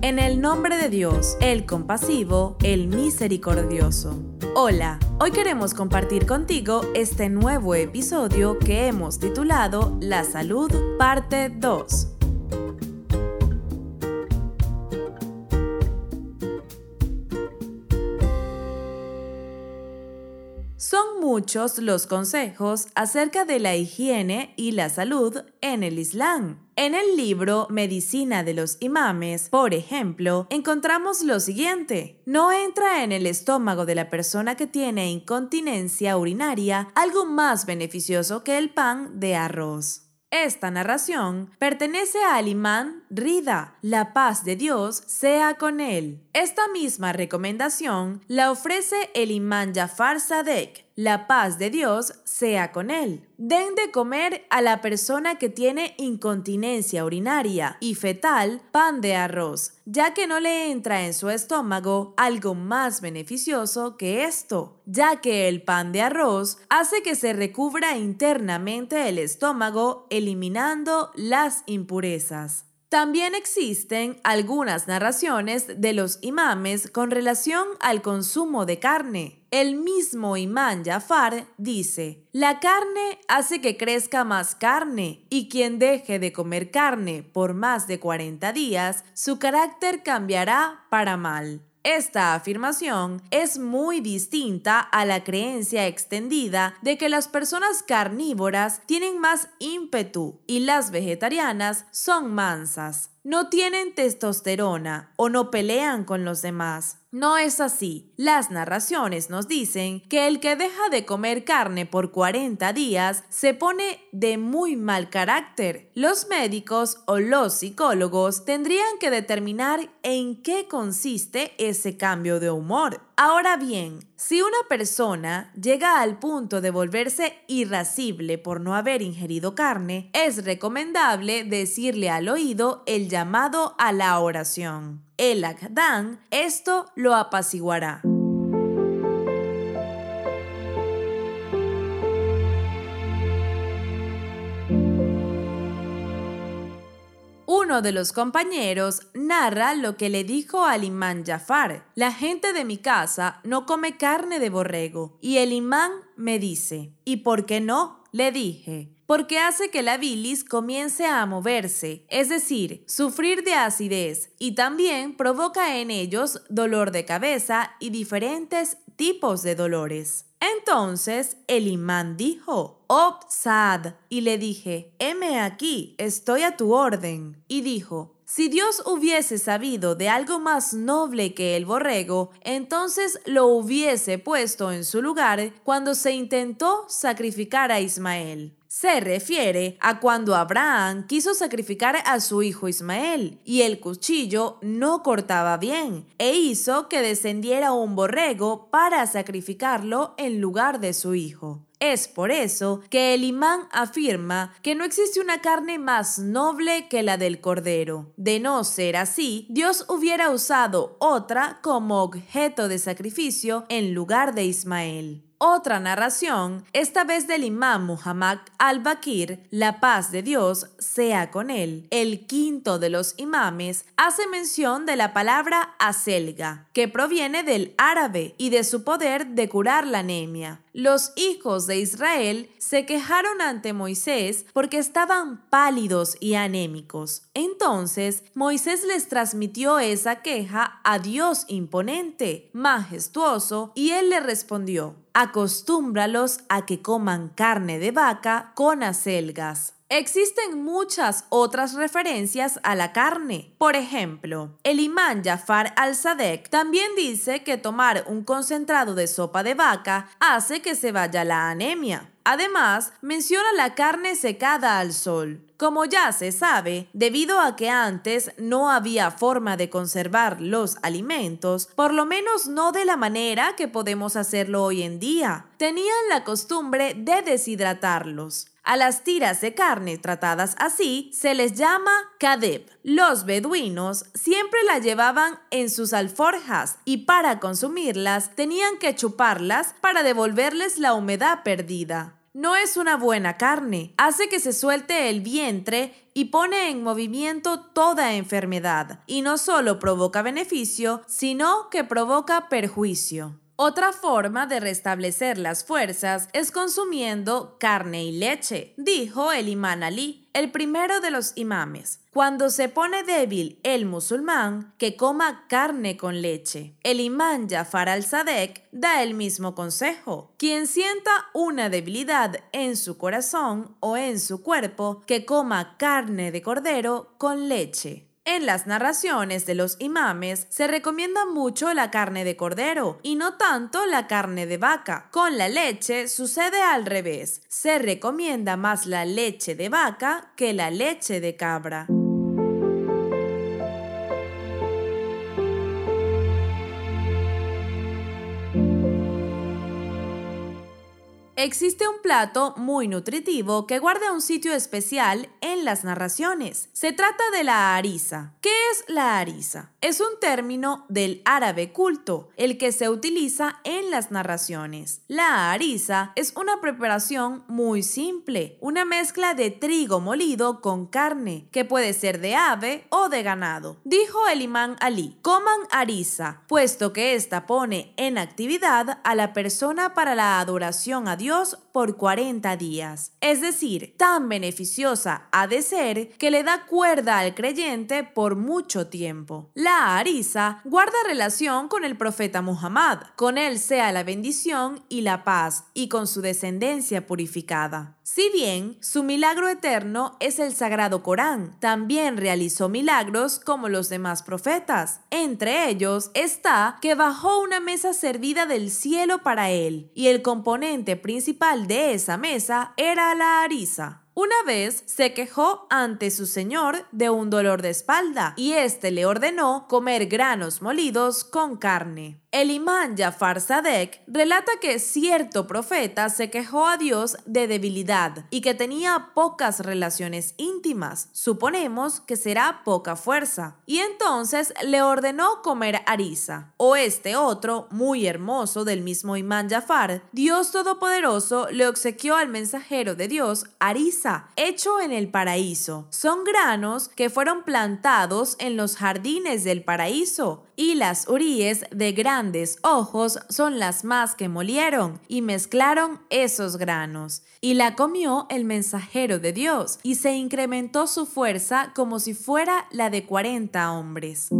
En el nombre de Dios, el compasivo, el misericordioso. Hola, hoy queremos compartir contigo este nuevo episodio que hemos titulado La Salud, parte 2. Son muchos los consejos acerca de la higiene y la salud en el Islam. En el libro Medicina de los Imames, por ejemplo, encontramos lo siguiente. No entra en el estómago de la persona que tiene incontinencia urinaria algo más beneficioso que el pan de arroz. Esta narración pertenece al imán Rida, la paz de Dios sea con él. Esta misma recomendación la ofrece el imán Jafar Sadek, la paz de Dios sea con él. Den de comer a la persona que tiene incontinencia urinaria y fetal pan de arroz, ya que no le entra en su estómago algo más beneficioso que esto, ya que el pan de arroz hace que se recubra internamente el estómago, eliminando las impurezas. También existen algunas narraciones de los imames con relación al consumo de carne. El mismo imán Jafar dice, la carne hace que crezca más carne y quien deje de comer carne por más de 40 días, su carácter cambiará para mal. Esta afirmación es muy distinta a la creencia extendida de que las personas carnívoras tienen más ímpetu y las vegetarianas son mansas no tienen testosterona o no pelean con los demás. No es así. Las narraciones nos dicen que el que deja de comer carne por 40 días se pone de muy mal carácter. Los médicos o los psicólogos tendrían que determinar en qué consiste ese cambio de humor. Ahora bien, si una persona llega al punto de volverse irascible por no haber ingerido carne, es recomendable decirle al oído el llamado a la oración. El Akdan esto lo apaciguará. Uno de los compañeros narra lo que le dijo al imán Jafar. La gente de mi casa no come carne de borrego. Y el imán me dice, ¿y por qué no? Le dije, porque hace que la bilis comience a moverse, es decir, sufrir de acidez, y también provoca en ellos dolor de cabeza y diferentes tipos de dolores. Entonces el imán dijo, Ob Sad, y le dije, heme aquí, estoy a tu orden. Y dijo, si Dios hubiese sabido de algo más noble que el borrego, entonces lo hubiese puesto en su lugar cuando se intentó sacrificar a Ismael. Se refiere a cuando Abraham quiso sacrificar a su hijo Ismael y el cuchillo no cortaba bien e hizo que descendiera un borrego para sacrificarlo en lugar de su hijo. Es por eso que el imán afirma que no existe una carne más noble que la del cordero. De no ser así, Dios hubiera usado otra como objeto de sacrificio en lugar de Ismael. Otra narración, esta vez del imán Muhammad al-Bakir, la paz de Dios sea con él, el quinto de los imames, hace mención de la palabra aselga, que proviene del árabe y de su poder de curar la anemia. Los hijos de Israel se quejaron ante Moisés porque estaban pálidos y anémicos. Entonces Moisés les transmitió esa queja a Dios imponente, majestuoso, y él le respondió, acostúmbralos a que coman carne de vaca con acelgas. Existen muchas otras referencias a la carne. Por ejemplo, el imán Jafar al-Sadek también dice que tomar un concentrado de sopa de vaca hace que se vaya la anemia. Además, menciona la carne secada al sol. Como ya se sabe, debido a que antes no había forma de conservar los alimentos, por lo menos no de la manera que podemos hacerlo hoy en día, tenían la costumbre de deshidratarlos. A las tiras de carne tratadas así se les llama kadeb. Los beduinos siempre la llevaban en sus alforjas y para consumirlas tenían que chuparlas para devolverles la humedad perdida. No es una buena carne, hace que se suelte el vientre y pone en movimiento toda enfermedad, y no solo provoca beneficio, sino que provoca perjuicio. Otra forma de restablecer las fuerzas es consumiendo carne y leche, dijo el imán Ali, el primero de los imames. Cuando se pone débil el musulmán, que coma carne con leche. El imán Jafar al-Sadek da el mismo consejo. Quien sienta una debilidad en su corazón o en su cuerpo, que coma carne de cordero con leche. En las narraciones de los imames se recomienda mucho la carne de cordero y no tanto la carne de vaca. Con la leche sucede al revés. Se recomienda más la leche de vaca que la leche de cabra. Existe un plato muy nutritivo que guarda un sitio especial en las narraciones. Se trata de la arisa. ¿Qué es la arisa? Es un término del árabe culto, el que se utiliza en las narraciones. La arisa es una preparación muy simple, una mezcla de trigo molido con carne, que puede ser de ave o de ganado. Dijo el imán Ali, coman arisa, puesto que ésta pone en actividad a la persona para la adoración a Dios por 40 días. Es decir, tan beneficiosa ha de ser que le da cuerda al creyente por mucho tiempo. Arisa guarda relación con el profeta Muhammad. Con él sea la bendición y la paz, y con su descendencia purificada. Si bien su milagro eterno es el sagrado Corán, también realizó milagros como los demás profetas. Entre ellos está que bajó una mesa servida del cielo para él, y el componente principal de esa mesa era la arisa. Una vez se quejó ante su señor de un dolor de espalda y éste le ordenó comer granos molidos con carne. El imán Jafar Sadek relata que cierto profeta se quejó a Dios de debilidad y que tenía pocas relaciones íntimas, suponemos que será poca fuerza, y entonces le ordenó comer arisa. O este otro, muy hermoso del mismo imán Jafar, Dios Todopoderoso le obsequió al mensajero de Dios arisa, hecho en el paraíso. Son granos que fueron plantados en los jardines del paraíso y las uríes de grandes ojos son las más que molieron y mezclaron esos granos. Y la comió el mensajero de Dios, y se incrementó su fuerza como si fuera la de cuarenta hombres.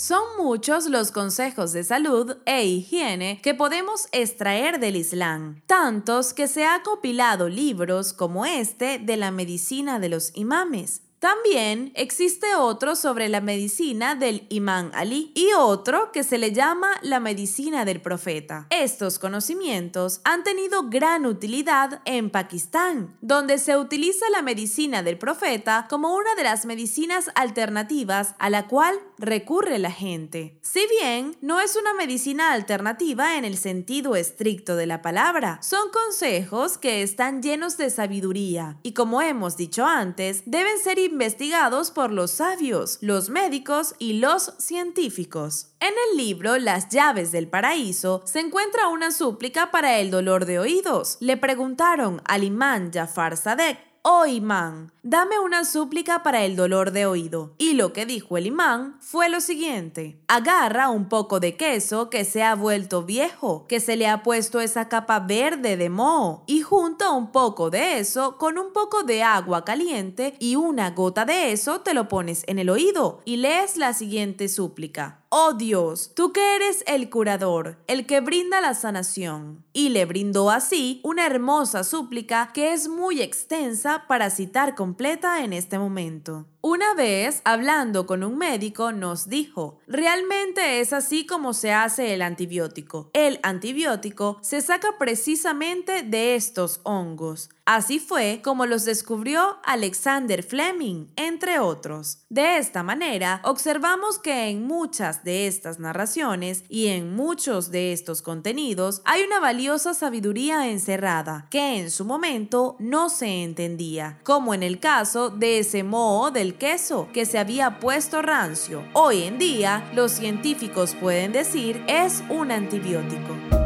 Son muchos los consejos de salud e higiene que podemos extraer del Islam, tantos que se ha compilado libros como este de la medicina de los imames. También existe otro sobre la medicina del imán Ali y otro que se le llama la medicina del profeta. Estos conocimientos han tenido gran utilidad en Pakistán, donde se utiliza la medicina del profeta como una de las medicinas alternativas a la cual recurre la gente. Si bien no es una medicina alternativa en el sentido estricto de la palabra, son consejos que están llenos de sabiduría y como hemos dicho antes, deben ser investigados por los sabios, los médicos y los científicos. En el libro Las llaves del paraíso se encuentra una súplica para el dolor de oídos. Le preguntaron al imán Jafar Sadek oh imán, dame una súplica para el dolor de oído. Y lo que dijo el imán fue lo siguiente, agarra un poco de queso que se ha vuelto viejo, que se le ha puesto esa capa verde de moho, y junta un poco de eso con un poco de agua caliente y una gota de eso te lo pones en el oído y lees la siguiente súplica. Oh Dios, tú que eres el curador, el que brinda la sanación. Y le brindó así una hermosa súplica que es muy extensa para citar completa en este momento. Una vez, hablando con un médico, nos dijo, realmente es así como se hace el antibiótico. El antibiótico se saca precisamente de estos hongos. Así fue como los descubrió Alexander Fleming, entre otros. De esta manera, observamos que en muchas de estas narraciones y en muchos de estos contenidos hay una valiosa sabiduría encerrada que en su momento no se entendía, como en el caso de ese moho del queso que se había puesto rancio. Hoy en día los científicos pueden decir es un antibiótico.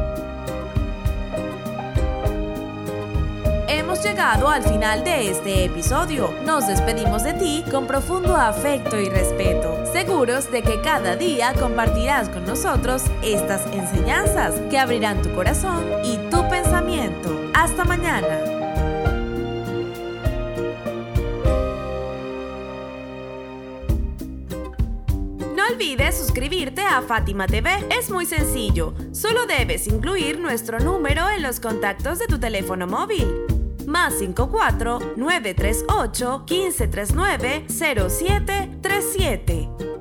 Al final de este episodio. Nos despedimos de ti con profundo afecto y respeto, seguros de que cada día compartirás con nosotros estas enseñanzas que abrirán tu corazón y tu pensamiento. Hasta mañana. No olvides suscribirte a Fátima TV. Es muy sencillo. Solo debes incluir nuestro número en los contactos de tu teléfono móvil más 54 938 1539 0737.